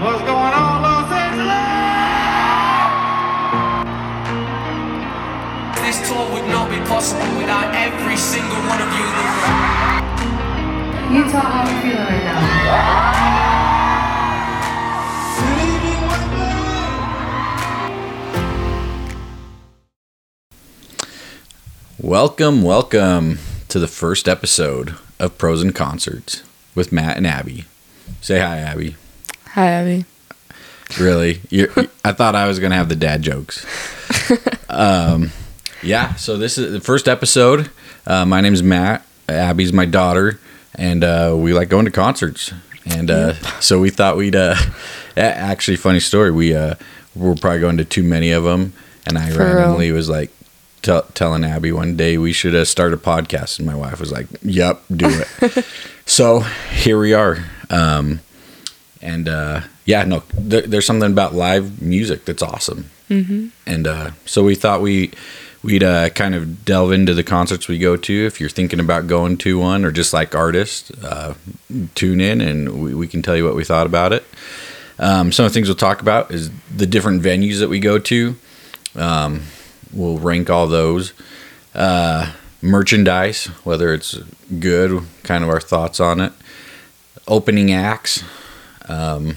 What's going on, Los Angeles? This tour would not be possible without every single one of you in the room. Utah, how are we feeling right now? Welcome, welcome to the first episode of Pros and Concerts with Matt and Abby. Say hi, Abby. Hi, Abby. Really? I thought I was going to have the dad jokes. um, yeah, so this is the first episode. Uh, my name's Matt. Abby's my daughter, and uh, we like going to concerts. And uh, so we thought we'd uh, actually funny story. We uh, we're probably going to too many of them, and I For real. randomly was like tell telling Abby one day we should uh, start a podcast, and my wife was like, "Yep, do it." so here we are. Um, and uh, yeah, no, th- there's something about live music that's awesome. Mm-hmm. And uh, so we thought we we'd uh, kind of delve into the concerts we go to. If you're thinking about going to one or just like artists, uh, tune in and we, we can tell you what we thought about it. Um, some of the things we'll talk about is the different venues that we go to. Um, we'll rank all those. Uh, merchandise, whether it's good, kind of our thoughts on it. Opening acts. Um,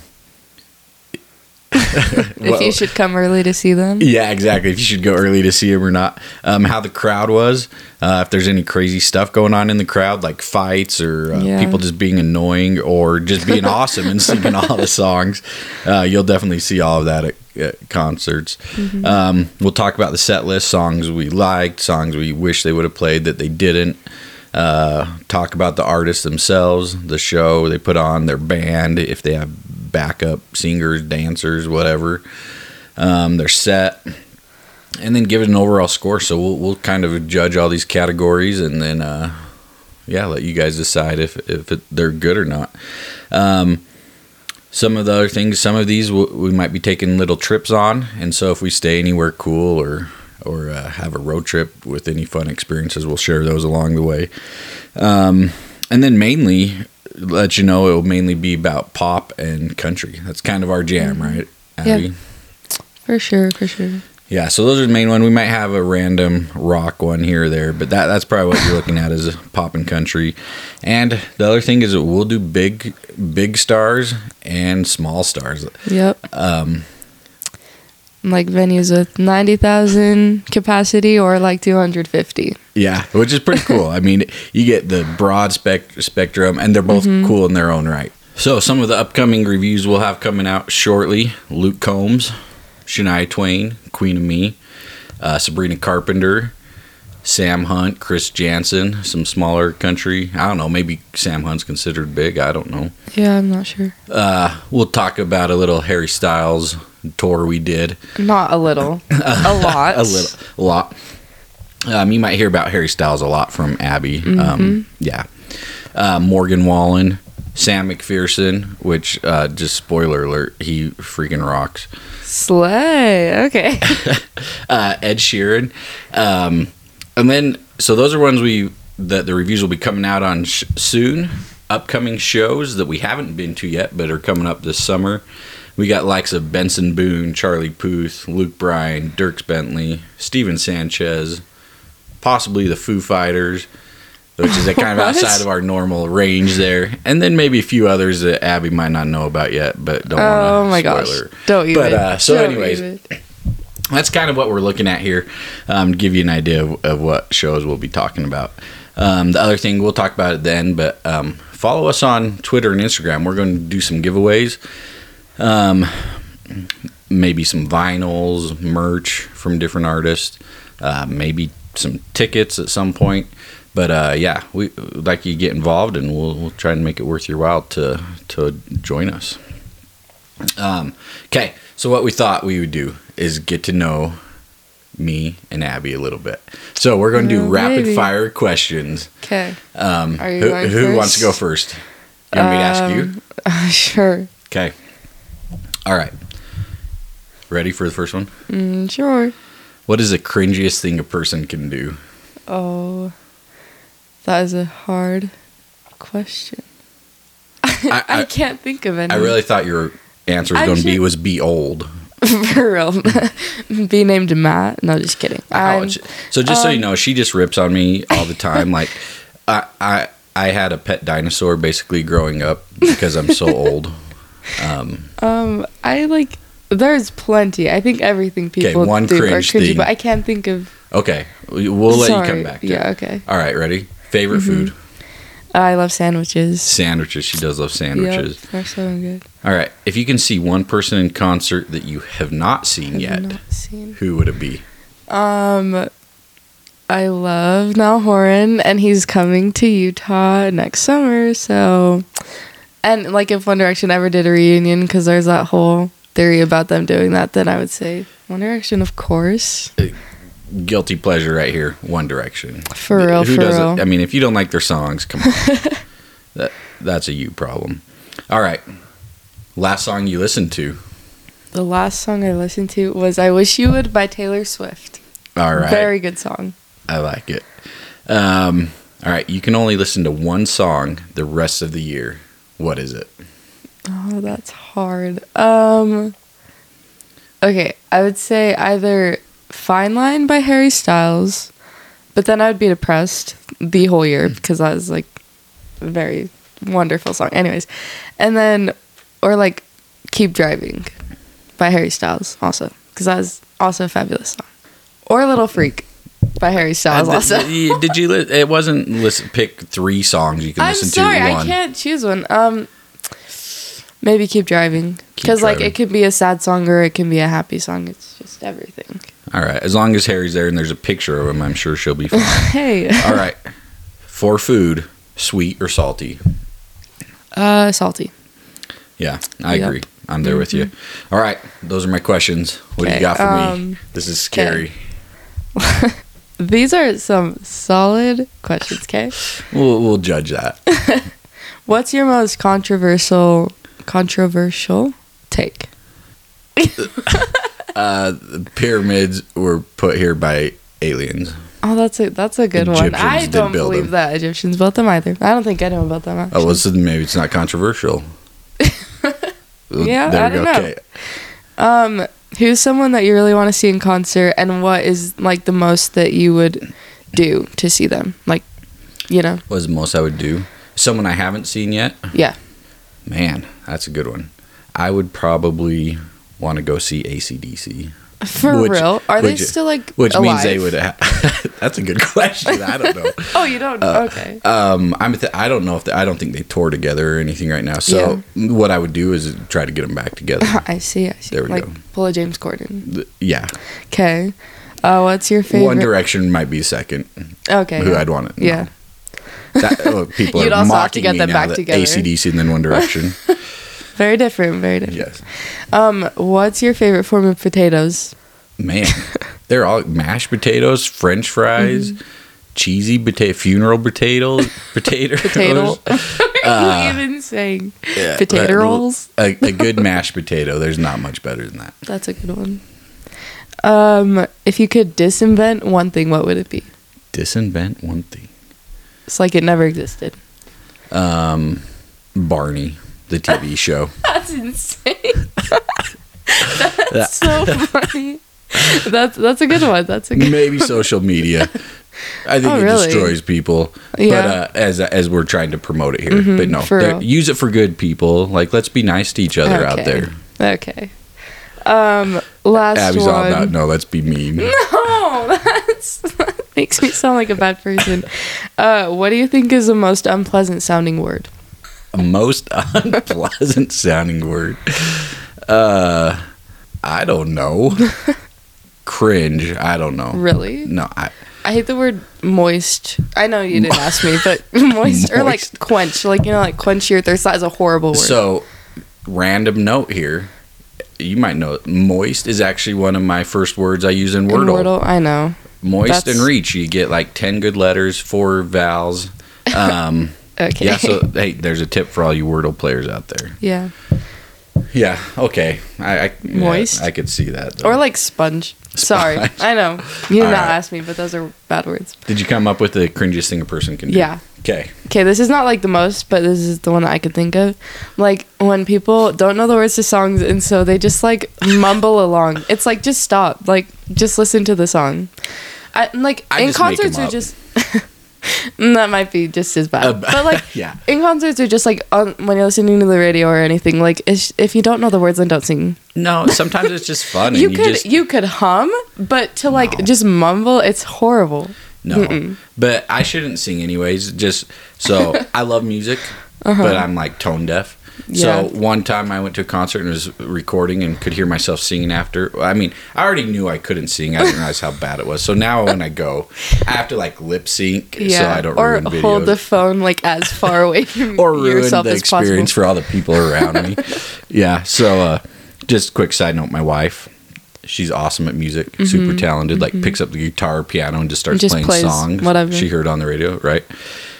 if you should come early to see them. Yeah, exactly. If you should go early to see them or not. Um, how the crowd was. Uh, if there's any crazy stuff going on in the crowd, like fights or uh, Yeah. people just being annoying or just being awesome and singing all the songs, uh, you'll definitely see all of that at, at concerts. Um, we'll talk about the set list, songs we liked, songs we wish they would have played that they didn't. Uh, talk about the artists themselves, the show they put on, their band, if they have backup singers, dancers, whatever um, their set, and then give it an overall score. So we'll we'll kind of judge all these categories, and then uh, yeah, let you guys decide if if it, they're good or not. Um, some of the other things, some of these we might be taking little trips on, and so if we stay anywhere cool or or uh, have a road trip with any fun experiences, we'll share those along the way. Um, and then mainly let you know it will mainly be about pop and country. That's kind of our jam, right? Yeah. For sure, for sure. Yeah, so those are the main one. We might have a random rock one here or there, but that that's probably what you're looking at is pop and country. And the other thing is that we'll do big big stars and small stars. Yep. Um, Like venues with 90,000 capacity or like 250. yeah, which is pretty cool. I mean, you get the broad spec- spectrum, and they're both cool in their own right. So some of the upcoming reviews we'll have coming out shortly: Luke Combs, Shania Twain, Queen of Me, uh, Sabrina Carpenter, Sam Hunt, Chris Janson, some smaller country. I don't know. Maybe Sam Hunt's considered big. I don't know. Yeah, I'm not sure. Uh, we'll talk about a little Harry Styles tour we did. Not a little. a lot. a little, a lot. Um, you might hear about Harry Styles a lot from Abby. Um, yeah, uh, Morgan Wallen, Sam McPherson, which uh, just spoiler alert, he freaking rocks. Slay. Okay. Uh, Ed Sheeran, um, and then so those are ones we that the reviews will be coming out on sh- soon. Upcoming shows that we haven't been to yet, but are coming up this summer. We got likes of Benson Boone, Charlie Puth, Luke Bryan, Dierks Bentley, Stephen Sanchez, possibly the Foo Fighters, which is a kind of outside of our normal range there, and then maybe a few others that Abby might not know about yet, but don't. oh wanna my gosh. Don't even. But uh, so, Don't anyways, even. that's kind of what we're looking at here um, to give you an idea of, of what shows we'll be talking about. Um, the other thing we'll talk about it then, but um, follow us on Twitter and Instagram. We're going to do some giveaways, um, maybe some vinyls, merch from different artists, uh, maybe some tickets at some point. But uh, yeah, we like you get involved, and we'll, we'll try and make it worth your while to to join us. Um, okay, so what we thought we would do is get to know me and Abby a little bit. So we're going to do Oh, rapid baby. fire questions. Okay. Um, who who wants to go first? You want me to ask you? Uh, sure. Okay. All right. Ready for the first one? Mm, sure. What is the cringiest thing a person can do? Oh, that is a hard question. I, I I, can't think of any. I really thought your answer was going to be was be old. For real. Be named Matt. No, just kidding. So just so you um, know, she just rips on me all the time. like I I I had a pet dinosaur basically growing up because I'm so old. Um, Um, I like. There's plenty. I think everything people one do are cringe cringy, thing. but I can't think of. okay, we- we'll let you come back. To Yeah. it. Okay. All right, ready? Favorite Mm-hmm. food? I love sandwiches. Sandwiches. She does love sandwiches. Yep, they're so good. All right. If you can see one person in concert that you have not seen Have yet, not seen. who would it be? Um, I love Niall Horan, and he's coming to Utah next summer. So, and like if One Direction ever did a reunion, because there's that whole theory about them doing that, then I would say One Direction, of course. Guilty pleasure right here. One Direction. For real, Who for doesn't? real. I mean, if you don't like their songs, come on. that that's a you problem. All right. Last song you listened to. The last song I listened to was "I Wish You Would" by Taylor Swift. All right. Very good song. I like it. Um, all right. You can only listen to one song the rest of the year. What is it? Oh, that's hard. Um Okay, I would say either Fine Line by Harry Styles, but then I would be depressed the whole year because that was like a very wonderful song. Anyways, and then or like Keep Driving by Harry Styles also because that was also a fabulous song. Or Little Freak by Harry Styles Uh, also. did, you- did you? Li- it wasn't listen. Pick three songs you can I'm listen sorry, to. I One. can't choose one. Um, maybe keep driving because like it could be a sad song or it can be a happy song. It's just everything. All right. As long as Harry's there and there's a picture of him, I'm sure she'll be fine. Hey, All right. For food, sweet or salty? uh, salty. Yeah, I Yep. Mm-hmm. agree. I'm there with you. All right. Those are my questions. What do you got for me? um, This is scary. These are some solid questions. Okay, We'll, we'll judge that. what's your most controversial controversial take? Uh, the pyramids were put here by aliens. Oh, that's a that's a good one. I don't believe them. that Egyptians built them either. I don't think anyone built them. Actually. Oh, well, so maybe it's not controversial. Yeah, there I we go. don't know. Okay. Um, who's someone that you really want to see in concert, and what is like the most that you would do to see them? Like, you know, What is the most I would do? Someone I haven't seen yet? yeah. Man, that's a good one. I would probably want to go see AC/DC. For Which- real? Are they still like Which alive? means they would have. that's a good question. I don't know. Oh, you don't. Uh, okay. Um, I'm. Th- I don't know if they, I don't think they tore together or anything right now. So what I would do is try to get them back together. I see. I see. there we like go. pull a James Corden. Th- yeah, Okay. Uh, what's your favorite? One Direction might be second. Okay. Who yeah. I'd want it. Yeah. That, oh, people You'd are also have mocking to get them back together. AC/DC and then One Direction. Very different. Very different. yes, Um, what's your favorite form of potatoes? man, they're all mashed potatoes, French fries, Mm-hmm. cheesy potato, funeral potatoes, potato, Potato. Uh, are you even saying? Yeah, Potato rolls? A, a good mashed potato. There's not much better than that. That's a good one. Um, if you could disinvent one thing, what would it be? Disinvent one thing. It's like it never existed. Um, Barney, the TV show. That's insane. that's so funny. That's that's a good one. That's a good. Maybe social media. I think Oh, it really? destroys people. Yeah. But uh, as as we're trying to promote it here, Mhm, but no, for they're- real. use it for good people. Like let's be nice to each other out there. Okay. Um, last Abby's one. all about no, let's be mean. No, that's, that makes me sound like a bad person. Uh, what do you think is the most unpleasant sounding word? Most unpleasant sounding word. Uh, I don't know. Cringe. I don't know. Really? No, I. I hate the word moist. I know you didn't ask me, but moist, or like quench, like you know, like quench your thirst. That is a horrible word. So, random note here. You might know it. Moist is actually one of my first words I use in In Wordle. Wordle, I know. Moist That's- and reach. You get like 10 good letters, four vowels. Um, Okay. yeah, so hey, there's a tip for all you Wordle players out there. yeah. Yeah, okay. I, I yeah, Moist? I could see that. though. Or like sponge. Sorry, I know you did All not right. ask me, but those are bad words. Did you come up with the cringiest thing a person can do? Yeah. Okay. Okay, this is not like the most, but this is the one that I could think of. Like when people don't know the words to songs and so they just like mumble along. It's like just stop. Like just listen to the song. I, like I in just make 'em concerts are just that might be just as bad. Uh, but like yeah. in concerts are just like on, when you're listening to the radio or anything. Like if you don't know the words, then don't sing. No, sometimes it's just fun. You and could just, you could hum, but to like No. just mumble, it's horrible. No, but I shouldn't sing anyways. Just so I love music, Uh-huh. but I'm like tone deaf. Yeah. So one time I went to a concert and was recording and could hear myself singing after. I mean, I already knew I couldn't sing. I didn't realize how bad it was. So now when I go, I have to like lip sync Yeah, so I don't or ruin videos. hold the phone like as far away from or ruin yourself the as possible. experience for all the people around me. Yeah. So, uh, just quick side note: my wife, she's awesome at music, super talented. Like picks up the guitar, piano, and just starts Mm-hmm. Just playing songs. whatever. she heard on the radio. Right.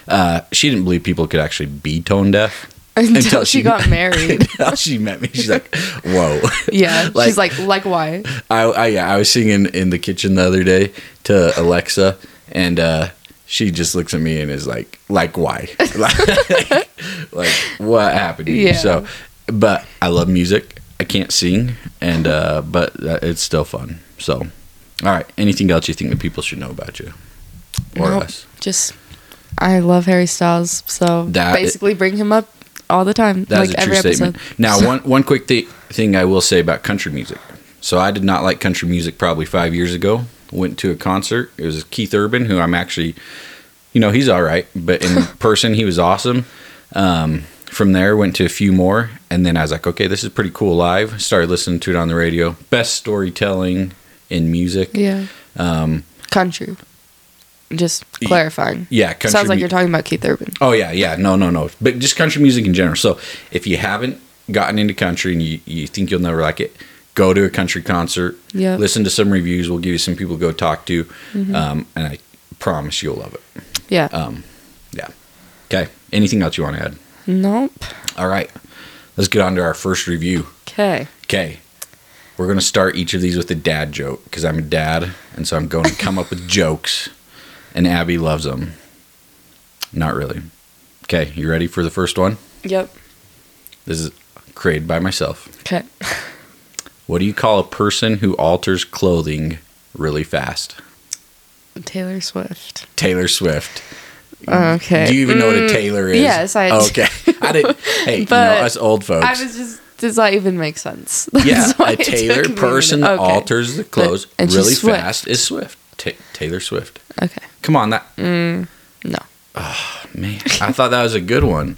Uh, she didn't believe people could actually be tone deaf until, she, got married. until she met me. She's like, "Whoa." Yeah, Like- she's like, like why? I, I yeah, I was singing in the kitchen the other day to Alexa, and uh, she just looks at me and is like, "Like why? like, like, what happened?" To you? Yeah. So, but I love music. I can't sing, and uh, but it's still fun. So, all right. Anything else you think that people should know about you or Nope. us? Just, I love Harry Styles, so That- basically bring him up all the time, That's like a true every statement. episode. Now, one one quick thi- thing I will say about country music. So I did not like country music probably five years ago. Went to a concert. It was Keith Urban, who I'm actually, you know, he's all right, but in person he was awesome. Um, from there, went to a few more, and then I was like, okay, this is pretty cool live. Started listening to it on the radio. Best storytelling in music. Yeah, Um, country. Just clarifying. yeah, country. Sounds like mu- you're talking about Keith Urban. Oh yeah, yeah. No, no, no. But just country music in general. So if you haven't gotten into country and you, you think you'll never like it, go to a country concert. Yeah. Listen to some reviews. We'll give you some people to go talk to, um, and I promise you'll love it. Yeah. Um, yeah. Okay. Anything else you want to add? nope. All right. Let's get on to our first review. Okay. Okay. We're going to start each of these with a dad joke because I'm a dad, and so I'm going to come up with jokes, and Abby loves them. Not really. Okay. You ready for the first one? Yep. This is created by myself. Okay. What do you call a person who alters clothing really fast? Taylor Swift. Taylor Swift. Okay. Do you even know what a Mm, tailor is? yes, I- Okay. I didn't. Hey, you know But us old folks. I was just. Does that even make sense? yeah, That's why a tailor person that Okay. alters the clothes she's really fast is Swift. Ta- Taylor Swift. Okay. Come on, that No. Oh, man. I thought that was a good one.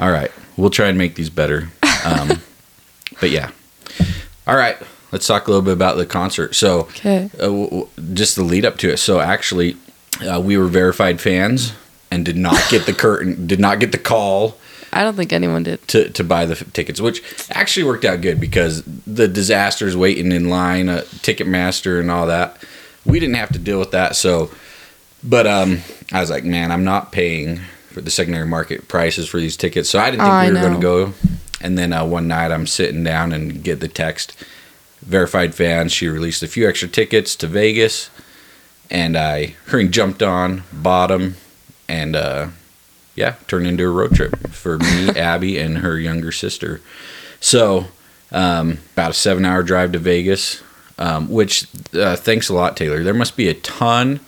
All right, we'll try and make these better. Um, but yeah. All right, let's talk a little bit about the concert. So, Okay. uh, w- w- just the lead up to it. So actually, uh, we were verified fans and did not get the curtain, did not get the call I don't think anyone did. to, to buy the f- tickets, which actually worked out good because the disasters waiting in line, uh, Ticketmaster, and all that. We didn't have to deal with that. So, but um, I was like, man, I'm not paying for the secondary market prices for these tickets. So I didn't think we were going to go. And then uh, one night I'm sitting down and get the text, verified fans. She released a few extra tickets to Vegas, and I hurry jumped on, bought them, and uh, yeah, turned into a road trip for me, Abby, and her younger sister. So, um, about a seven hour drive to Vegas, um, which uh, thanks a lot, Taylor. There must be a ton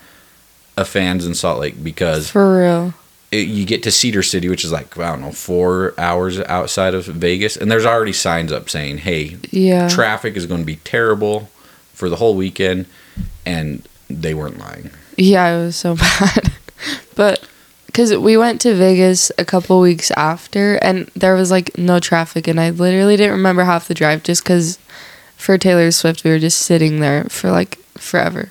of fans in Salt Lake because For real. it, you get to Cedar City, which is like, I don't know, four hours outside of Vegas, and there's already signs up saying, hey, Yeah. traffic is going to be terrible for the whole weekend, and they weren't lying. Yeah, it was so bad. but because we went to Vegas a couple weeks after, and there was like no traffic, and I literally didn't remember half the drive just because for Taylor Swift we were just sitting there for like forever.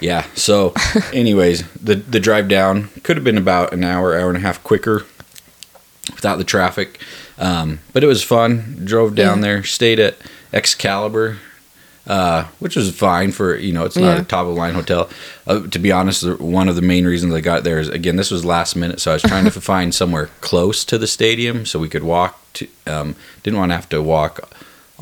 Yeah. So, anyways, the the drive down could have been about an hour, hour and a half quicker without the traffic, um, but it was fun. Drove down Yeah. there, stayed at Excalibur, uh, which was fine for you know it's not Yeah. a top of the line hotel. Uh, to be honest, one of the main reasons I got there is again this was last minute, so I was trying to find somewhere close to the stadium so we could walk. To um, didn't want to have to walk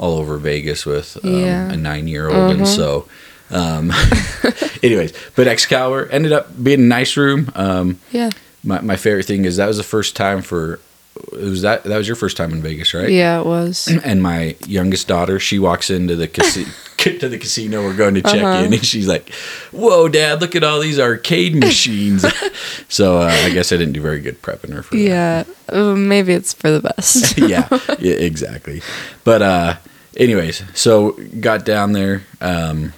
all over Vegas with um, Yeah. a nine year old, and so. Um, anyways, but Excalibur ended up being a nice room. Um, Yeah. my my favorite thing is that was the first time for it was that that was your first time in Vegas, right? Yeah, it was. And my youngest daughter, she walks into the casino. to the casino, we're going to check Uh-huh. in, and she's like, "Whoa, Dad! Look at all these arcade machines." so uh, I guess I didn't do very good prepping her for that. Yeah, maybe it's for the best. yeah, yeah, exactly. But uh anyways, so got down there. Um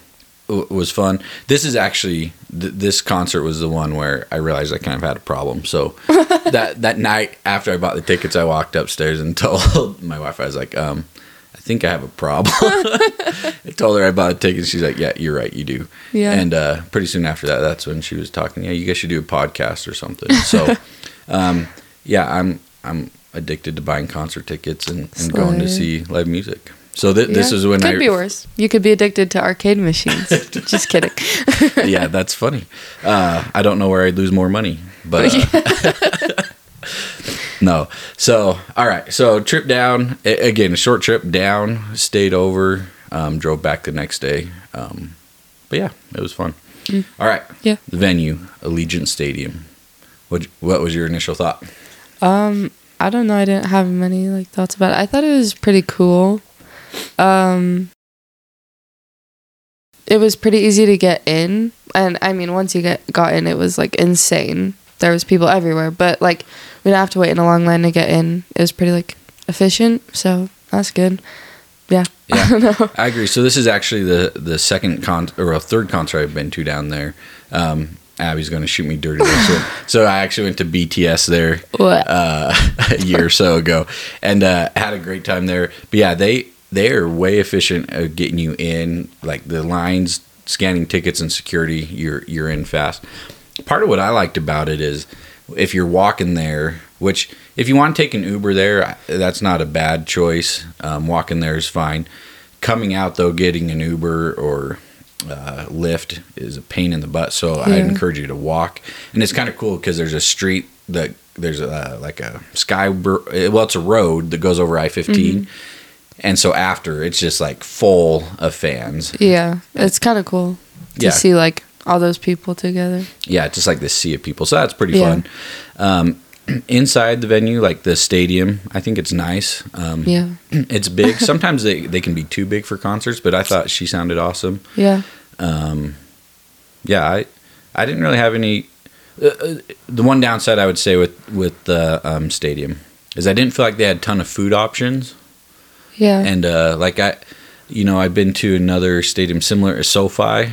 was fun. This is actually th- this concert was the one where I realized I kind of had a problem. So that that night after I bought the tickets, I walked upstairs and told my wife I was like, um, I think I have a problem. I told her I bought the tickets. She's like, Yeah, you're right, you do. Yeah. And uh, pretty soon after that, that's when she was talking. Yeah, you guys should do a podcast or something. So, um, yeah, I'm I'm addicted to buying concert tickets and, and going to see live music. So th- this is when it could I be worse. You could be addicted to arcade machines. Just kidding. yeah, that's funny. Uh, I don't know where I'd lose more money, but uh, no. So all right, so trip down a- again, a short trip down, stayed over, um, drove back the next day. Um, but yeah, it was fun. All right, Yeah. the venue, Allegiant Stadium. What what was your initial thought? Um, I don't know. I didn't have many like thoughts about it. I thought it was pretty cool. Um, it was pretty easy to get in, and I mean, once you get got in, it was like insane. There was people everywhere, but like we didn't have to wait in a long line to get in. It was pretty like efficient, so that's good. Yeah, Yeah. I. I agree. So this is actually the the second con or a third concert I've been to down there. Um, Abby's going to shoot me dirty. So, so I actually went to BTS there uh, a year or so ago and uh, had a great time there. But yeah, they they are way efficient at getting you in. Like the lines, scanning tickets, and security, you're you're in fast. Part of what I liked about it is if you're walking there, which if you want to take an Uber there, that's not a bad choice. Um, walking there is fine. Coming out though, getting an Uber or uh, Lyft is a pain in the butt. So I encourage you to walk, and it's kind of cool because there's a street that there's a like a sky well, it's a road that goes over I 15 and so after it's just like full of fans. Yeah, it's kind of cool to Yeah. see like all those people together. Yeah, just like this sea of people. So that's pretty Yeah. fun. Um, inside the venue, like the stadium, I think it's nice. Um, Yeah, It's big. Sometimes they, they can be too big for concerts, but I thought she sounded awesome. yeah. Um, yeah, I I didn't really have any. Uh, uh, the one downside I would say with with the um, stadium is I didn't feel like they had a ton of food options. Yeah. and uh, like I, you know, I've been to another stadium similar to SoFi,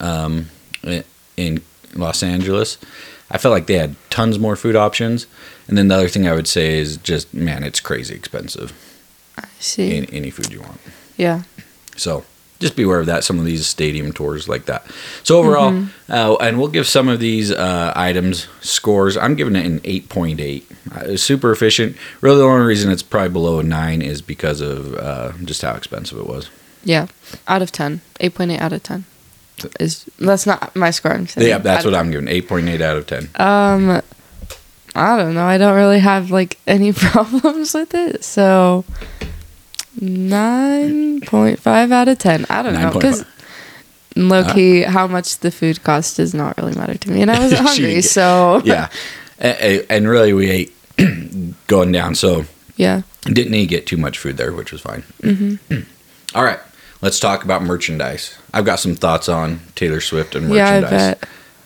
um, in Los Angeles. I felt like they had tons more food options, and then the other thing I would say is just man, it's crazy expensive. I see. Any, any food you want, yeah. so just be aware of that. Some of these stadium tours like that. So overall, Mm-hmm. uh, and we'll give some of these uh, items scores. I'm giving it an 8.8. Uh, super efficient. Really, the only reason it's probably below a nine is because of uh, just how expensive it was. Yeah. Out of 10. 8.8 out of 10. Is that's not my score. I'm saying. Yeah, that's what I'm giving. Eight point eight out of ten. 10. Um I don't know. I don't really have like any problems with it. So 9.5 out of 10. I don't know cuz low key how much the food cost does not really matter to me and I wasn't hungry. get- So Yeah, A- a- and really we ate going down, so yeah. didn't need to get too much food there, which was fine. Mm-hmm. All right, let's talk about merchandise. I've got some thoughts on Taylor Swift and merchandise. Yeah, I bet.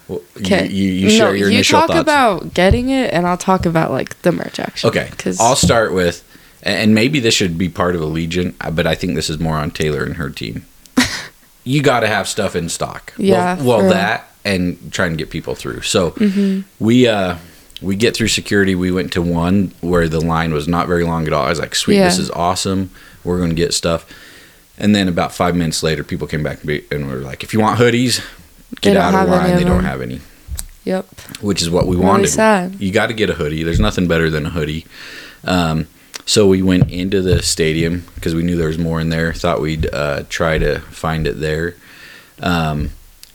Well, you- Okay. you, you, share your you initial talk thoughts. about getting it, and I'll talk about like the merch actually. okay, Because I'll start with, and maybe this should be part of Allegiant, uh, but I think this is more on Taylor and her team. you got to have stuff in stock. Yeah, Well, well that and try and get people through. So Mm-hmm. we uh we get through security. We went to one where the line was not very long at all. I was like, sweet, this is awesome. We're going to get stuff. And then about five minutes later, people came back and be- and were like, if you want hoodies, get out of line. of They don't have any, Yep. which is what we Really wanted. sad. You got to get a hoodie. There's nothing better than a hoodie. Um, so we went into the stadium because we knew there was more in there. Thought we'd uh, try to find it there. Um,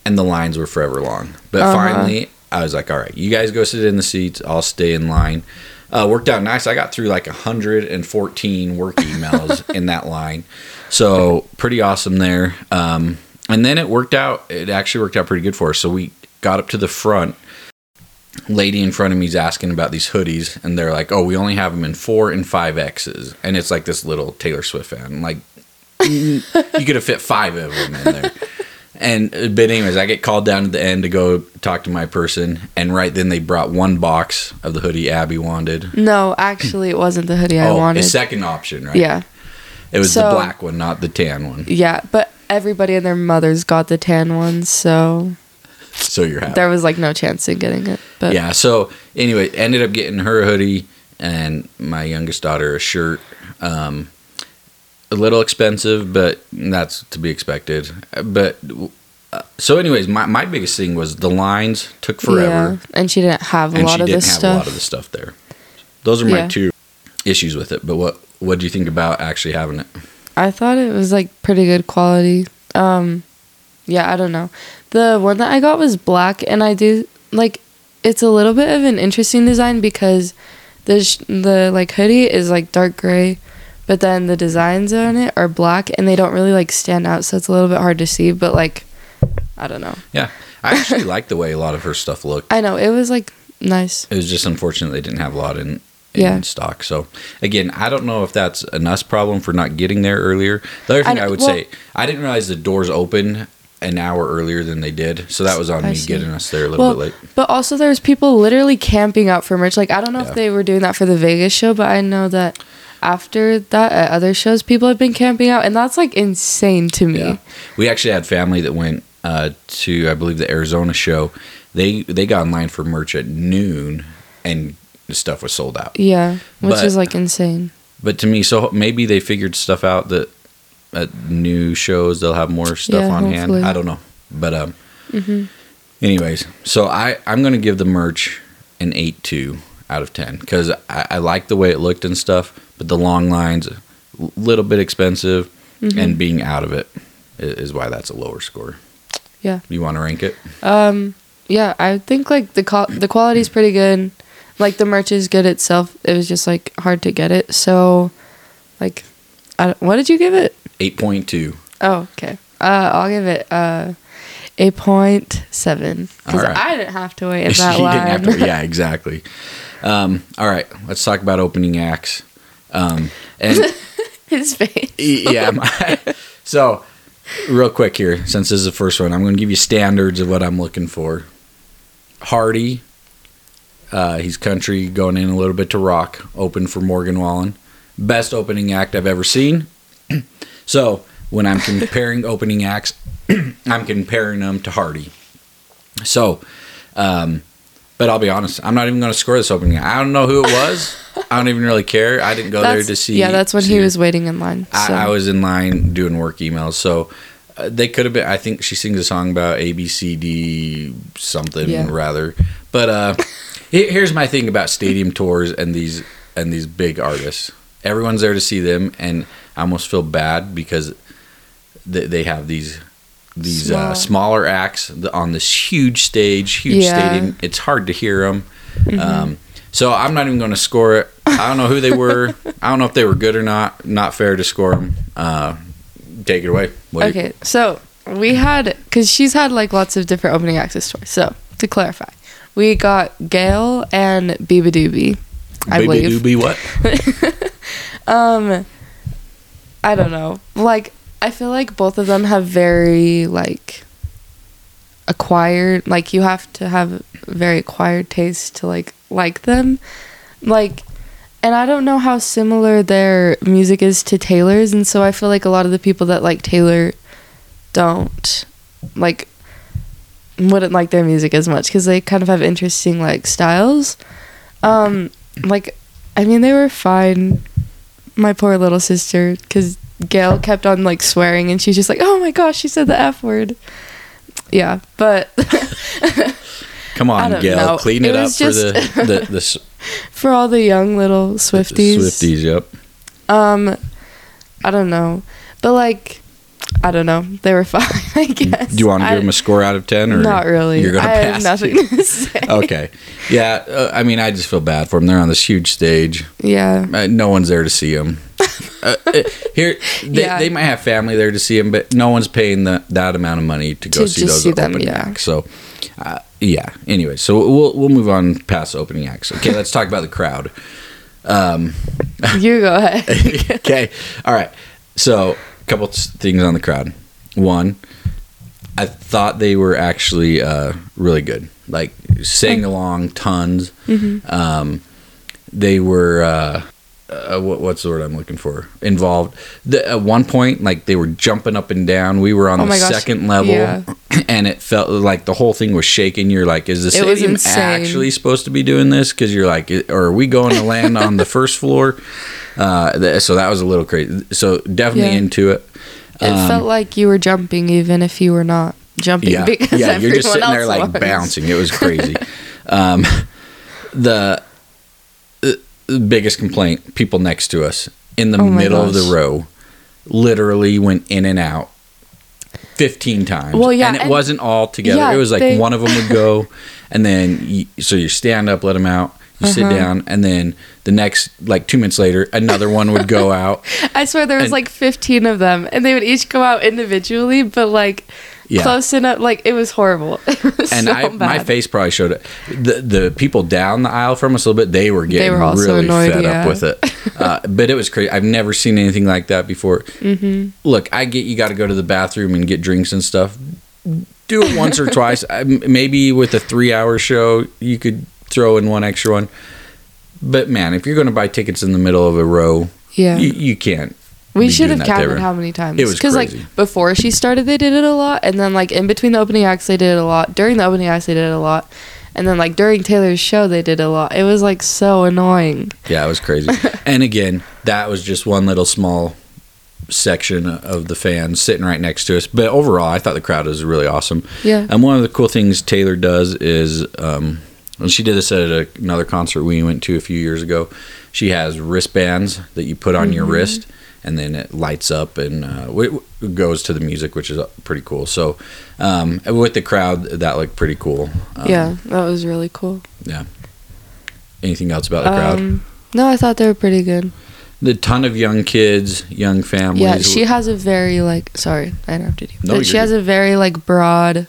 and the lines were forever long. But Uh-huh. finally, I was like, all right, you guys go sit in the seats. I'll stay in line. Uh, worked out nice. I got through like 114 work emails in that line. So pretty awesome there. Um, and then it worked out. It actually worked out pretty good for us. So we got up to the front lady in front of me is asking about these hoodies, and they're like, "Oh, we only have them in four and five X's," and it's like this little Taylor Swift fan. Like, you could have fit five of them in there. And uh, but anyways, I get called down at the end to go talk to my person, and right then they brought one box of the hoodie Abby wanted. No, actually, it wasn't the hoodie I oh, wanted. a second option, right? Yeah, it was the black one, not the tan one. yeah, but everybody and their mothers got the tan one, so So you're happy. there was like no chance of getting it. But yeah. So anyway, ended up getting her a hoodie and my youngest daughter a shirt. Um, a little expensive, but that's to be expected. But uh, so, anyways, my, my biggest thing was the lines took forever, yeah, and she didn't have a and lot she of didn't this have stuff. a lot of the stuff there. Those are my Yeah. two issues with it. But what what do you think about actually having it? I thought it was like pretty good quality. Um yeah, I don't know. The one that I got was black and I do like it's a little bit of an interesting design because the sh- the like hoodie is like dark gray, but then the designs on it are black and they don't really like stand out so it's a little bit hard to see, but like I don't know. Yeah, I actually like the way a lot of her stuff looked. I know it was like nice. It was just unfortunate they didn't have a lot in, in Yeah. stock. So again, I don't know if that's an us problem for not getting there earlier. The other thing I- I, would well- say, I didn't realize the doors opened an hour earlier than they did. So that was on I me see. getting us there a little Well, bit late. but also there's people literally camping out for merch. Like I don't know Yeah. if they were doing that for the Vegas show, but I know that after that at other shows, people have been camping out, and that's like insane to me. Yeah, we actually had family that went uh, to I believe the Arizona show. They they got in line for merch at noon, and the stuff was sold out. Yeah, which But- is like insane. But to me, so maybe they figured stuff out that at new shows they'll have more stuff Yeah, on hopefully. Mm-hmm. hand. I don't know, but um, anyways, so I I'm gonna give the merch an eight two out of ten because I, I like the way it looked and stuff, but the long lines a little bit expensive, Mm-hmm. and being out of it is is why that's a lower score. Yeah. you want to rank it? Um, yeah, I think like the qual- the quality is pretty good. Like the merch is good itself. It was just like hard to get it. So, like, I what did you give it? Eight point two. Oh, okay. Uh, I'll give it uh, eight point seven because Alright. I didn't have to wait that You line. didn't have to- yeah, exactly. Um, all right, let's talk about opening acts. Um, and His face. yeah, my, so real quick here, since this is the first one, I'm going to give you standards of what I'm looking for. Hardy, uh, he's country, going in a little bit to rock. Open for Morgan Wallen, best opening act I've ever seen. So when I'm comparing opening acts, I'm comparing them to Hardy. So, um, but I'll be honest, I'm not even going to score this opening. act. I don't know who it was. I don't even really care. I didn't go there to see. Yeah, that's when he was waiting in line. So. I, I was in line doing work emails, so uh, they could have been. I think she sings a song about A B C D something Yeah. rather. But uh, here's my thing about stadium tours and these and these big artists. Everyone's there to see them, and I almost feel bad because they, they have these these uh, smaller acts on this huge stage, huge Yeah. Mm-hmm. stadium. It's hard to hear them. Um, so I'm not even going to score it. I don't know who they were. I don't know if they were good or not. Not fair to score them. Uh, take it away. You- Okay, so we had because she's had like lots of different opening access tours. So to clarify, we got Gayle and beabadoobee. I Baby believe. doobie what? Um, I don't know. Like I feel like both of them have very like acquired. Like you have to have very acquired taste to like like them. Like, and I don't know how similar their music is to Taylor's, and so I feel like a lot of the people that like Taylor don't like wouldn't like their music as much because they kind of have interesting like styles. Um, like, I mean, they were fine. My poor little sister, because Gayle kept on like swearing, and she's just like, "Oh my gosh, she said the f word." Yeah, but Come on, Gayle, know. clean It it, up for the the, the, s- for all the young little Swifties, Swifties. Yep. um, I don't know, but like, I don't know, they were fine. I guess. Do you want to I- give them a score out of ten, or Not really. You're gonna I pass. have nothing to say. okay. Yeah. Uh, I mean, I just feel bad for them. They're on this huge stage. Yeah. Uh, no one's there to see them. uh, uh, here, they, Yeah. they might have family there to see them, but no one's paying the, that amount of money to go To see those see them, opening yeah. acts. So, Uh, yeah. Anyway, so we'll we'll move on past opening acts. Okay, let's talk about the crowd. Um, You go ahead. okay. All right. So, couple things on the crowd. One, I thought they were actually uh, really good. Like sang along tons. Um, they were uh, uh, what, what's the word I'm looking for? Involved. The, at one point, like they were jumping up and down. We were on Oh the second level, yeah. and it felt like the whole thing was shaking. You're like, is the It stadium actually supposed to be doing this? Because you're like, or are we going to land on the first floor? Uh, th- so that was a little crazy. So definitely Yeah. into it. It Um, felt like you were jumping even if you were not jumping yeah, because yeah, you're just sitting there else like was. bouncing. It was crazy. um, the biggest complaint: people next to us in the Oh middle of the row, literally went in and out. 15 times. Well, yeah, and it and- wasn't all together. yeah, it was like they- one of them would go, and then you, so you stand up, let them out, you sit Uh-huh. down, and then the next, like two minutes later, another one would go out. I swear there was And- like 15 of them and they would each go out individually but like Yeah. close enough like it was horrible. It was and so I, my face probably showed it. The the people down the aisle from us a little bit, they were getting were really annoyed, fed yeah. up with it. Uh, but it was crazy. I've never seen anything like that before. Mm-hmm. Look, I get you got to go to the bathroom and get drinks and stuff. Do it once or twice. I- m- Maybe with a three hour show, you could throw in one extra one. But man, if you're going to buy tickets in the middle of a row, Yeah. you, you can't. We should have counted how many times. It was Because like before she started, they did it a lot, and then like in between the opening acts, they did it a lot. During the opening acts, they did it a lot, and then like during Taylor's show, they did it a lot. It was like so annoying. Yeah, it was crazy. and again, that was just one little small section of the fans sitting right next to us. But overall, I thought the crowd was really awesome. Yeah. And one of the cool things Taylor does is, um, and she did this at a, another concert we went to a few years ago. She has wristbands that you put on your Mm-hmm. wrist, and then it lights up and uh, w- goes to the music, which is uh, pretty cool. So, um, with the crowd, that looked pretty cool. Um, yeah, that was really cool. Yeah. Anything else about the crowd? Um, no, I thought they were pretty good. The ton of young kids, young families. Yeah, she has a very like sorry, I interrupted you. No, but she has a very like broad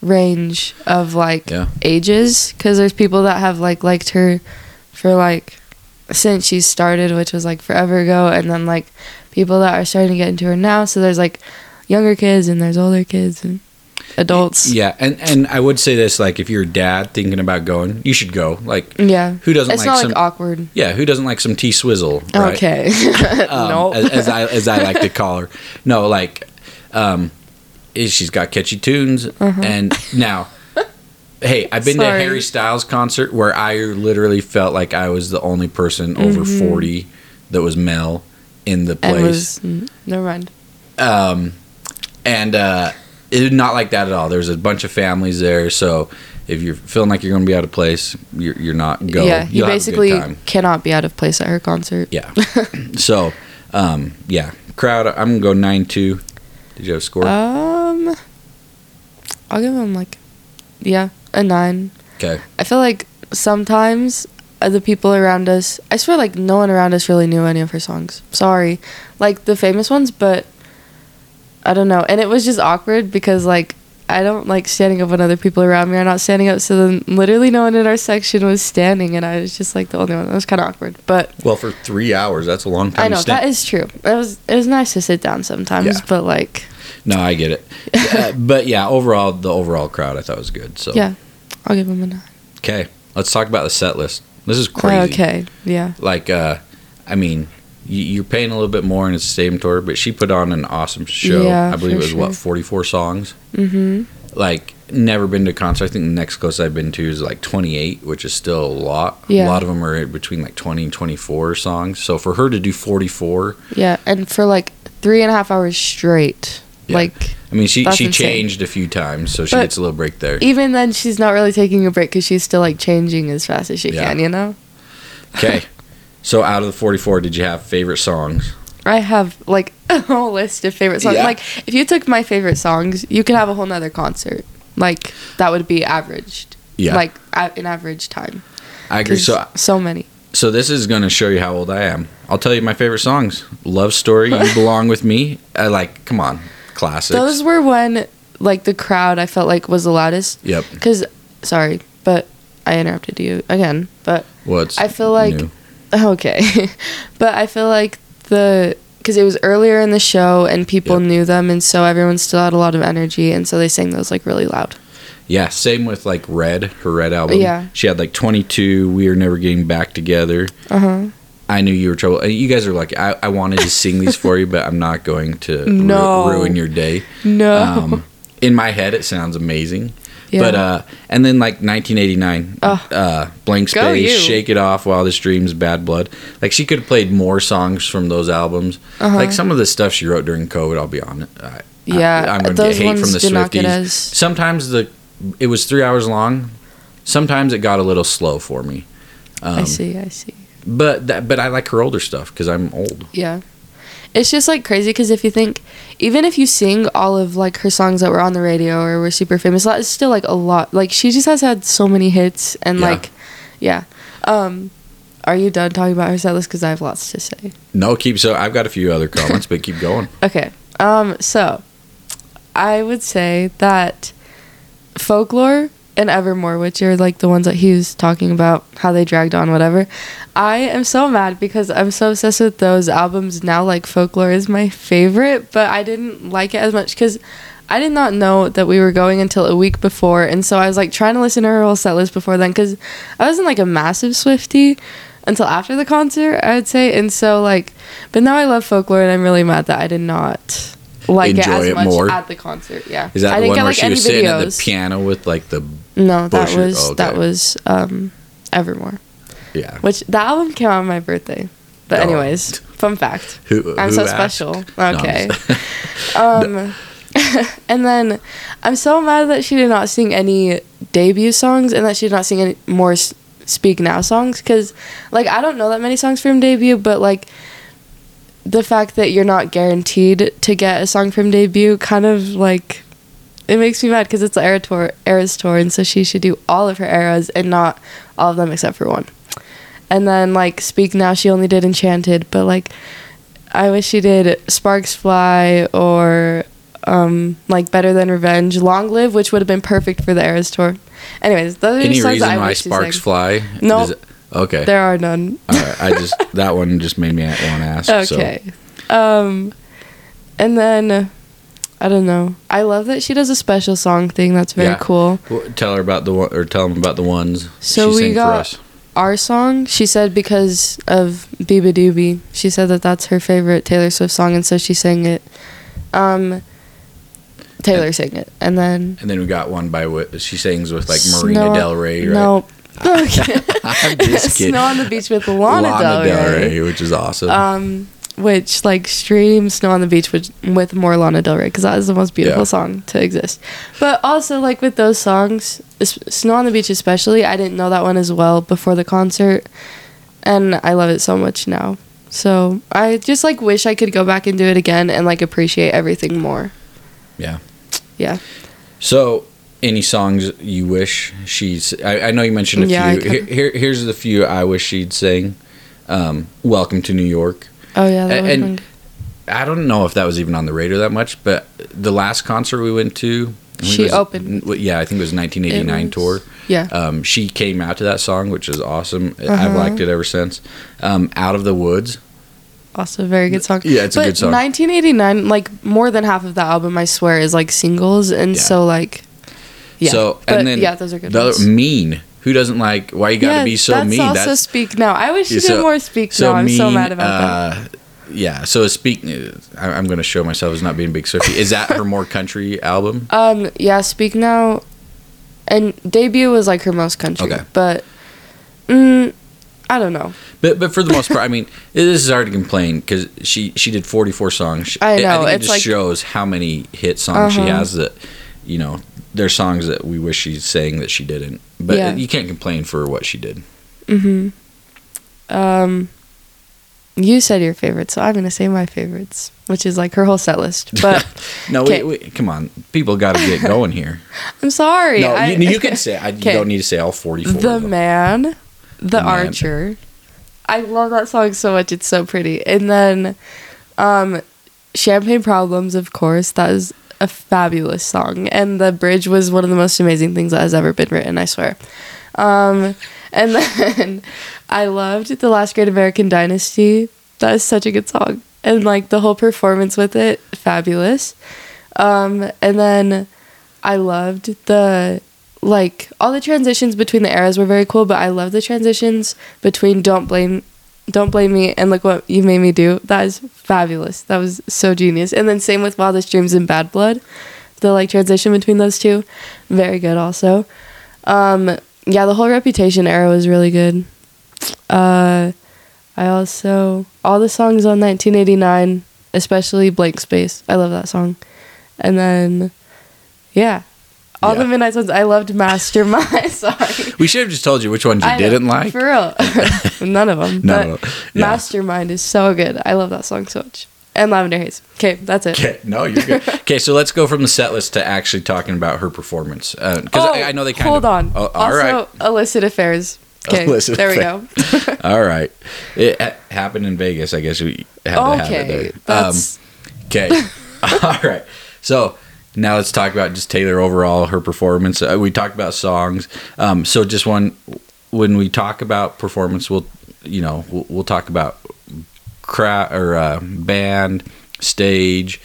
range of like Yeah. ages because there's people that have like liked her for like since she started, which was like forever ago, and then like people that are starting to get into her now. So there's like younger kids and there's older kids and adults. Yeah, and and I would say this: like, if you're a dad thinking about going, you should go. Like, Yeah. who doesn't It's like not some? like awkward. yeah, who doesn't like some T-Swizzle? Right? Okay. Um, no. as, as I as I like to call her. No, like, um, she's got catchy tunes, and now. Hey, I've been to a Uh-huh. Harry Styles concert where I literally felt like I was the only person over forty that was male in the Mm-hmm. and place. was mm, never mind. um, and uh, it did not like that at all. There's a bunch of families there, so if you're feeling like you're going to be out of place, you're, you're not go. yeah, you You'll have a good basically cannot be out of place at her concert. yeah. so, um, yeah, crowd. I'm gonna go nine two. Did you have a score? Um, I'll give him like, yeah, a nine. okay. I feel like sometimes the people around us, I swear, like no one around us really knew any of her songs. Sorry, like the famous ones, but I don't know. And it was just awkward because like I don't like standing up when other people around me are not standing up. So then literally no one in our section was standing, and I was just like the only one. It was kind of awkward, but Well, for three hours, that's a long time. I know that is true. It was it was nice to sit down sometimes, Yeah. but like No, I get it. uh, but yeah, overall, the overall crowd I thought was good. So yeah, I'll give him a nine. Okay, let's talk about the set list. This is crazy. Okay, yeah. like uh i mean you, you're paying a little bit more and it's a stadium tour but she put on an awesome show Yeah, i believe it was what 44 songs Mm-hmm. like never been to a concert i think the next closest i've been to is like 28 which is still a lot Yeah. a lot of them are between like 20 and 24 songs so for her to do 44 Yeah, and for like three and a half hours straight. Yeah. Like i mean she That's she insane. changed a few times so she But gets a little break there even then, she's not really taking a break because she's still like changing as fast as she Yeah. can. You know. okay so out of the 44 did you have favorite songs I have like a whole list of favorite songs. Yeah. Like if you took my favorite songs, you could have a whole nother concert. Like that would be averaged. yeah Like a- in average time. i agree 'Cause so so many. So this is going to show you how old I am. I'll tell you my favorite songs: "Love Story," "You Belong with Me." I like, come on, classics. Those were when like the crowd I felt like was the loudest. Yep. Cause sorry, but I interrupted you again. But What's I feel like new? okay, but I feel like the because it was earlier in the show and people Yep. knew them, and so everyone still had a lot of energy, and so they sang those like really loud. Yeah, same with like Red, her Red album. Yeah. She had like 22, We Are Never Getting Back Together. Uh huh. I knew you were trouble. and You guys are like, I, I wanted to sing these for you, but I'm not going to ru- ruin your day. No. Um, in my head, it sounds amazing. Yeah. But, uh, and then like 1989, Oh. uh, Blank Space. Shake It Off, Wildest Dreams, Bad Blood. Like she could have played more songs from those albums. Uh-huh. Like some of the stuff she wrote during COVID, I'll be honest. I, Yeah, I, am those get hate from the did not get Swifties. Sometimes the, it was three hours long. Sometimes it got a little slow for me. Um, I see. I see. But that, but I like her older stuff because I'm old. Yeah. It's just like crazy because if you think, even if you sing all of like her songs that were on the radio or were super famous, is still like a lot. Like she just has had so many hits and Yeah. like, yeah. Um, are you done talking about her set list? Because I have lots to say. No, keep so I've got a few other comments, but keep going. Okay. Um, so I would say that folklore and Evermore, which are like the ones that he was talking about, how they dragged on, whatever. I am so mad because I'm so obsessed with those albums now. Like folklore is my favorite, but I didn't like it as much because I did not know that we were going until a week before, and so I was like trying to listen to her whole set list before then because I wasn't like a massive Swifty until after the concert, I would say, and so like, but now I love folklore, and I'm really mad that I did not like Enjoy it as it much more? at the concert. Yeah, Is that I the one get where like she any was sitting at the piano with like the No, that Bullshit. was Oh, that was um, Evermore, yeah? which the album came out on my birthday. But Oh. anyways, fun fact. Who, I'm who so asked? special. Okay. just- um, and then I'm so mad that she did not sing any debut songs and that she did not sing any more s- Speak Now songs because, like, I don't know that many songs from debut, but like the fact that you're not guaranteed to get a song from debut kind of like it makes me mad because it's the era tour, eras tour, and so she should do all of her eras and not all of them except for one. And then like Speak Now, she only did Enchanted, but like I wish she did Sparks Fly or um like Better Than Revenge, Long Live, which would have been perfect for the eras tour. Anyways, those are Any reason I why sparks fly? Nope. Okay. There are none. All right. I just that one just made me want to ask. Okay. Um, and then I don't know. I love that she does a special song thing. That's very Yeah. cool. Well, tell her about the one, or tell them about the ones So she we got- for us. Our song, she said because of beabadoobee. She said that that's her favorite Taylor Swift song, and so she sang it. Um, Taylor sang it, and then And then we got one by what she sings with like Snow- Marina Del Rey, right? No. Okay. I'm just kidding. Snow on the beach with Lana, Del Rey. which is awesome. um, which like stream "Snow on the Beach" with with more Lana Del Rey because that is the most beautiful Yeah. song to exist. But also like with those songs, "Snow on the Beach" especially, I didn't know that one as well before the concert, and I love it so much now. So I just like wish I could go back and do it again and like appreciate everything more. yeah. Yeah. So, any songs you wish she's? I, I know you mentioned a Yeah, few. Here, here, here's the few I wish she'd sing. Um, "Welcome to New York." Oh yeah. That and- I don't know if that was even on the radio that much, but the last concert we went to, She was- opened. Yeah, I think it was 1989 It was- tour. Yeah. Um, she came out to that song, which is awesome. I've Uh-huh. liked it ever since. Um, "Out of the Woods." Also a very good song. Yeah, it's a good song. 1989, like more than half of the album, I swear, is like singles, and Yeah. so like, yeah. So But, and then yeah, those are good The other, ones. mean. Who doesn't like? Why you gotta Yeah, be so that's mean? also That's Speak Now. I wish you Yeah, did more Speak Now. I'm so mad about that. uh, Yeah, so speak. I- I'm going to show myself as not being big Swiftie. Is that her more country album? Um, yeah, Speak Now, and debut was like her most country, Okay. but mm, I don't know. But but for the most part, I mean, this is hard to complain because she she did 44 songs. She- I know, think it just like- shows how many hit songs she Uh-huh. has that you know. There's songs that we wish she's saying that she didn't, but Yeah. you can't complain for what she did. Mm-hmm. Um, you said your favorites, so I'm gonna say my favorites, which is like her whole set list. But no, wait, come on, people got to get going here. I'm sorry. no, I- you, you can say. I, you don't need to say all 44. The. Man, The, The Man. Archer. I love that song so much. It's so pretty. And then um Champagne Problems, of course. That is a fabulous song, and the bridge was one of the most amazing things that has ever been written. I swear. Um, and then I loved the Last Great American Dynasty. That is such a good song, and like the whole performance with it, fabulous. Um, and then I loved the like all the transitions between the eras were very cool, but I love the transitions between Don't Blame Don't Blame Me and Look What You Made Me Do. That is fabulous. That was so genius. And then same with Wildest Dreams and Bad Blood. The like transition between those two. Very good also. Um yeah, the whole reputation era was really good. Uh I also all the songs on 1989, especially Blank Space. I love that song. And then yeah. All Yeah. the Midnight Suns. I loved Mastermind. Sorry. We should have just told you which ones you I didn't like. For real. None of them. None but of 'em. Yeah. Mastermind is so good. I love that song so much. And Lavender Haze. Okay, that's it. Okay, no, you're good. Okay, so let's go from the set list to actually talking about her performance because I, I know they kind Oh, hold of on. Oh, all also, right, illicit affairs. Okay, Illicit there we go. all right. It ha- happened in Vegas. I guess we had to have it there. Um, okay, all right. So now let's talk about just Taylor overall her performance. Uh, we talked about songs. Um, so just one when we talk about performance, we'll you know we'll, we'll talk about crowd or uh, band stage.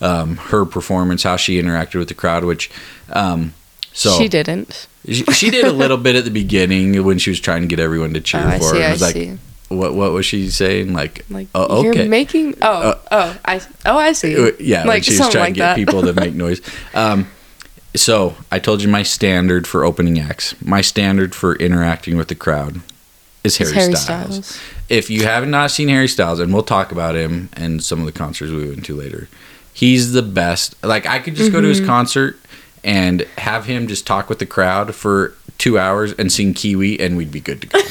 Um, her performance, how she interacted with the crowd, which um, so she didn't. she, she did a little bit at the beginning when she was trying to get everyone to cheer Oh, I for see. her. I was like, see. What what was she saying? Like, Like oh, okay. you're making. Oh, Uh, oh, I. Oh, I see. Uh, yeah, like she was trying like to get that. people to make noise. Um, so I told you my standard for opening acts, my standard for interacting with the crowd is Harry, Harry Styles. Styles. If you have not seen Harry Styles, and we'll talk about him and some of the concerts we went to later, he's the best. Like I could just go to his Mm-hmm. concert and have him just talk with the crowd for two hours and sing Kiwi, and we'd be good to go.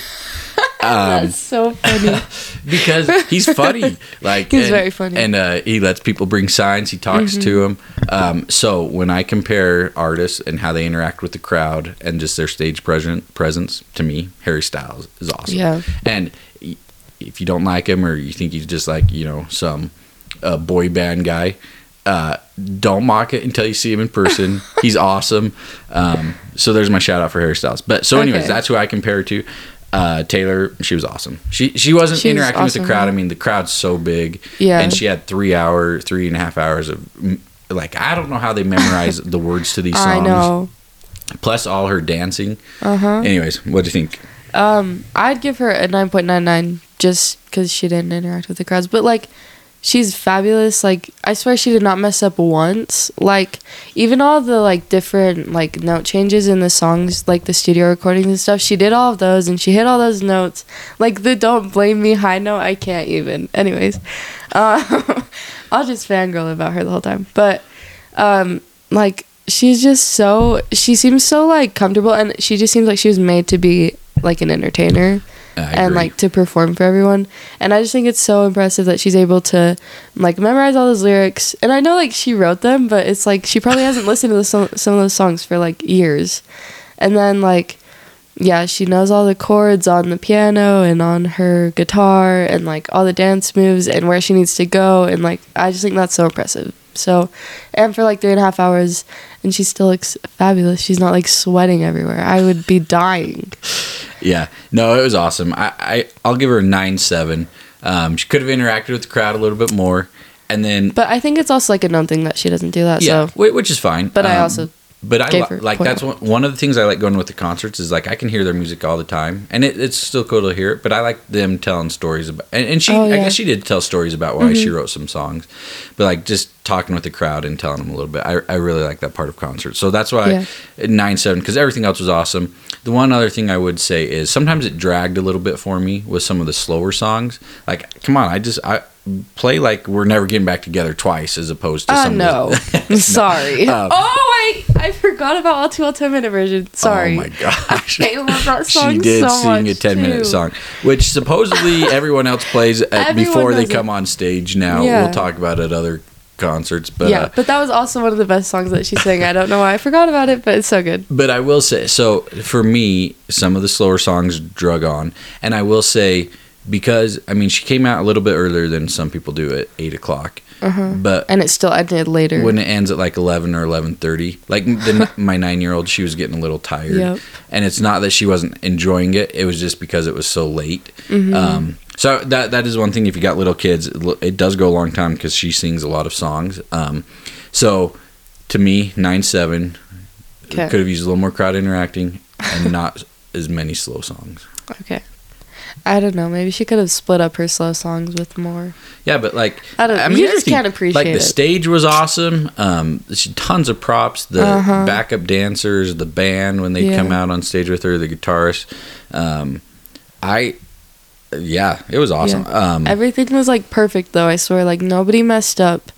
Um, That's so funny. because he's funny. Like He's and, very funny. Mm-hmm. and uh, he lets people bring signs. He talks to them. Um, so when I compare artists and how they interact with the crowd and just their stage present presence, to me, Harry Styles is awesome. Yeah. And if you don't like him or you think he's just like you know some uh, boy band guy. Uh, don't mock it until you see him in person. He's awesome. Um, so there's my shout out for Harry Styles. But so, anyways, Okay. that's who I compare to. Uh, Taylor, she was awesome. She she wasn't She was interacting with the crowd. I mean, the crowd's so big. Yeah. And she had three hour, three and a half hours of like I don't know how they memorize the words to these songs. I know. Plus all her dancing. Uh huh. Anyways, what do you think? Um, I'd give her a nine point nine nine just because she didn't interact with the crowds. But like, she's fabulous. Like, I swear she did not mess up once. Like, even all the like different like note changes in the songs, like the studio recordings and stuff. She did all of those, and she hit all those notes. Like the "Don't Blame Me" high note, I can't even. Anyways, um, I'll just fangirl about her the whole time. But um, like she's just so she seems so like comfortable and she just seems like she was made to be like an entertainer and like to perform for everyone. And i just think it's so impressive that she's able to like memorize all those lyrics. And i know like she wrote them but it's like she probably hasn't listened to the, some, some of those songs for like years. And then like yeah she knows all the chords on the piano and on her guitar and like all the dance moves and where she needs to go. And like i just think that's so impressive. So and for like three and a half hours and she still looks fabulous. She's not like sweating everywhere. I would be dying Yeah, no, it was awesome. I, I I'll give her a nine seven. Um, she could have interacted with the crowd a little bit more, and then But I think it's also like a known thing that she doesn't do that. yeah, So which is fine. But I Um, also but I gave li- her like that's one, one of the things I like going with the concerts is like I can hear their music all the time, and it, it's still cool to hear it. But I like them telling stories about, and, and she Oh, I yeah. Mm-hmm. guess she did tell stories about why she wrote some songs, but like just talking with the crowd and telling them a little bit. I, I really like that part of concerts, so that's why Yeah. nine seven because everything else was awesome. The one other thing I would say is sometimes it dragged a little bit for me with some of the slower songs. Like, come on, I just I play like we're never getting back together twice as opposed to uh, some. no, I'm sorry. Um, oh wait, I forgot about all two ten minute version. Sorry. Oh my gosh. I love that she did so sing a much, 10 minute song which supposedly everyone else plays at, Everyone before they it. come on stage now Yeah. we'll talk about it other concerts but yeah, uh, but that was also one of the best songs that she sang. I don't know why I forgot about it, but it's so good. but I will say so for me some of the slower songs drug on and I will say because I mean she came out a little bit earlier than some people do at eight o'clock, but And it still ended later. when it ends at like 11 or 11.30 like the, my nine-year-old she was getting a little tired Yep. and it's not that she wasn't enjoying it it was just because it was so late Mm-hmm. um, so that that is one thing if you got little kids it, does go a long time because she sings a lot of songs um, so to me 9-7 Okay. could have used a little more crowd interacting and not as many slow songs okay. I don't know. Maybe she could have split up her slow songs with more. Yeah, but like I don't- I mean, you just can't appreciate Like the it. stage was awesome. Um, she- tons of props. The Uh-huh. backup dancers, the band when they Yeah. come out on stage with her, the guitarist. Um, I, yeah, it was awesome. Um, Everything was like perfect though. I swear, like nobody messed up.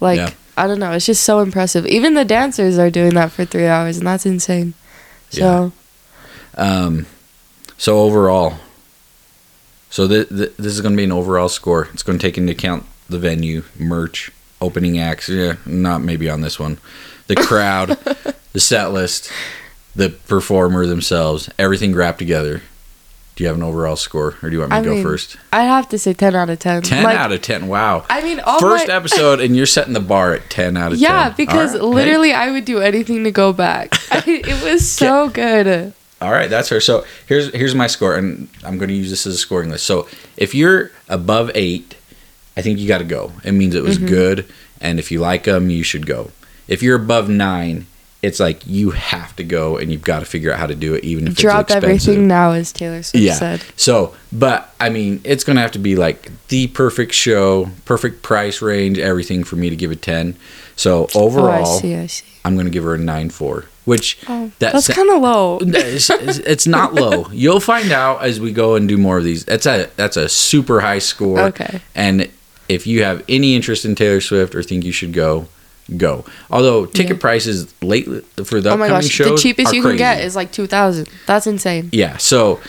Like Yeah. I don't know. It's just so impressive. Even the dancers are doing that for three hours, and that's insane. So um, so overall, so th- th- this is going to be an overall score. It's going to take into account the venue, merch, opening acts. Yeah, not maybe on this one. The crowd, the set list, the performer themselves, everything wrapped together. Do you have an overall score, or do you want me I to go first? I have to say ten out of ten. Ten Like, out of ten. Wow. I mean, all First my, episode, and you're setting the bar at ten out of Yeah, ten. because All right. Hey. literally, I would do anything to go back. I, it was so good. All right, that's her. So here's here's my score, and I'm going to use this as a scoring list. So if you're above eight, I think you got to go. It means it was mm-hmm. good, and if you like them, you should go. If you're above nine, it's like you have to go, and you've got to figure out how to do it, even if Drop it's expensive. everything now, as Taylor Swift Yeah. said. So, but I mean, it's going to have to be like the perfect show, perfect price range, everything for me to give a ten. So Oh, overall, I see. I see. I'm going to give her a nine four, which Oh, that that's sa- kind of low. it's, it's- not low. You'll find out as we go and do more of these. That's a that's a super high score. Okay. And if you have any interest in Taylor Swift or think you should go, go. Although ticket Yeah. prices late for the Oh my upcoming gosh, shows the cheapest you crazy. can get is like two thousand. That's insane. yeah. So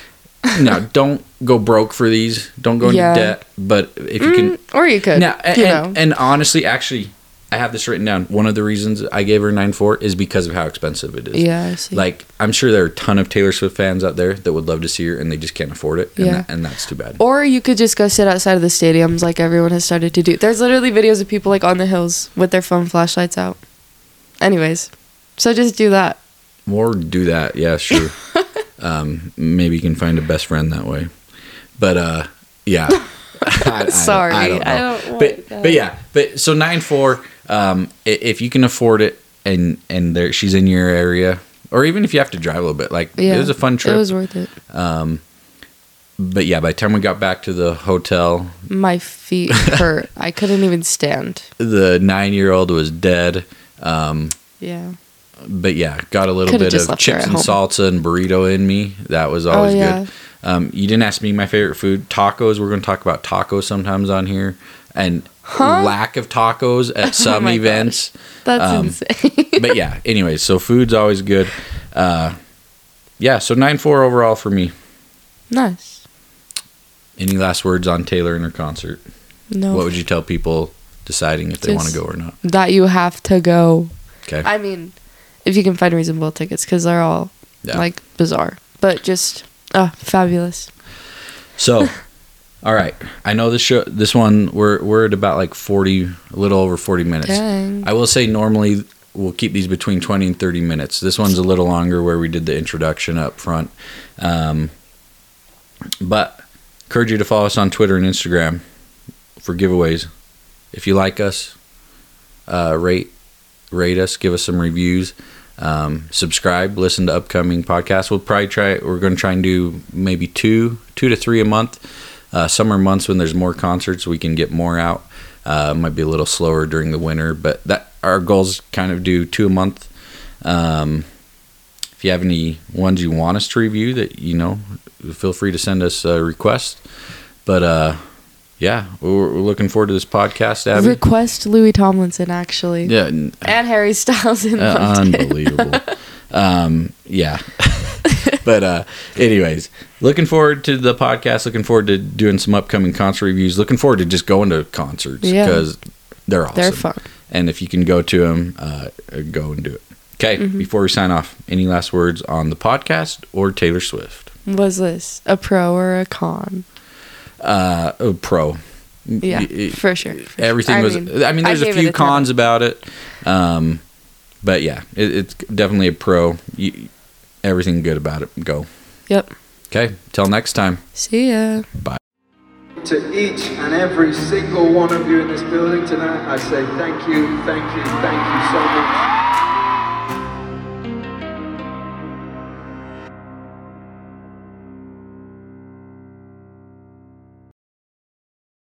no, don't go broke for these. Don't go into Yeah. debt. But if you can Mm, or you could. now, and, you and, know. and honestly, actually, I have this written down. One of the reasons I gave her nine four is because of how expensive it is. yeah, I see. Like I'm sure there are a ton of Taylor Swift fans out there that would love to see her and they just can't afford it. And, Yeah. that, and that's too bad. Or you could just go sit outside of the stadiums like everyone has started to do. There's literally videos of people like on the hills with their phone flashlights out. Anyways, so just do that. Or do that. Yeah, sure. um, maybe you can find a best friend that way. But uh, yeah. I- I don't- Sorry, I don't know. I don't but that. but yeah, but so nine four. Um, if you can afford it and and there she's in your area, or even if you have to drive a little bit, like Yeah, it was a fun trip. It was worth it. um, but yeah, by the time we got back to the hotel, My feet hurt. I couldn't even stand. the nine year old was dead. Um, Yeah. but yeah, got a little Coulda bit of chips and home. salsa and burrito in me. That was always oh yeah. good. Um, you didn't ask me my favorite food, tacos. We're going to talk about tacos sometimes on here, and Huh? lack of tacos at some my events. That's Um, insane. but yeah, anyways, so food's always good. Uh, yeah, so nine four overall for me. nice. Any last words on Taylor and her concert? No. What would you tell people deciding if they want to go or not? that you have to go. Okay. I mean, if you can find reasonable tickets, because they're all Yeah. like bizarre, but just uh, fabulous. So, all right. I know this show. This one we're we're at about like forty, a little over forty minutes. Dang. I will say normally we'll keep these between twenty and thirty minutes. This one's a little longer where we did the introduction up front. Um, but encourage you to follow us on Twitter and Instagram for giveaways. If you like us, uh, rate rate us, give us some reviews. Um, subscribe, listen to upcoming podcasts. We'll probably try. We're going to try and do maybe two, two to three a month. Uh, summer months when there's more concerts, we can get more out. Uh, might be a little slower during the winter, but that our goals kind of do two a month. Um, if you have any ones you want us to review, that you know, feel free to send us a request. But uh, yeah, we're, we're looking forward to this podcast, Abby. Request Louis Tomlinson actually, yeah, and Harry Styles in uh, London. unbelievable. um, yeah. but uh, anyways, looking forward to the podcast. Looking forward to doing some upcoming concert reviews. Looking forward to just going to concerts Yeah. because they're awesome. They're fun. And if you can go to them, uh, go and do it. Okay. Mm-hmm. Before we sign off, any last words on the podcast or Taylor Swift? Was this a pro or a con? uh, a pro. Yeah, for sure. for sure. Everything I was. mean, I mean, there's a few a 10. cons about it, um, but yeah, it, it's definitely a pro. You, everything good about it. Go. Yep. Okay. Till next time. See ya. Bye. To each and every single one of you in this building tonight, I say thank you, thank you, thank you so much.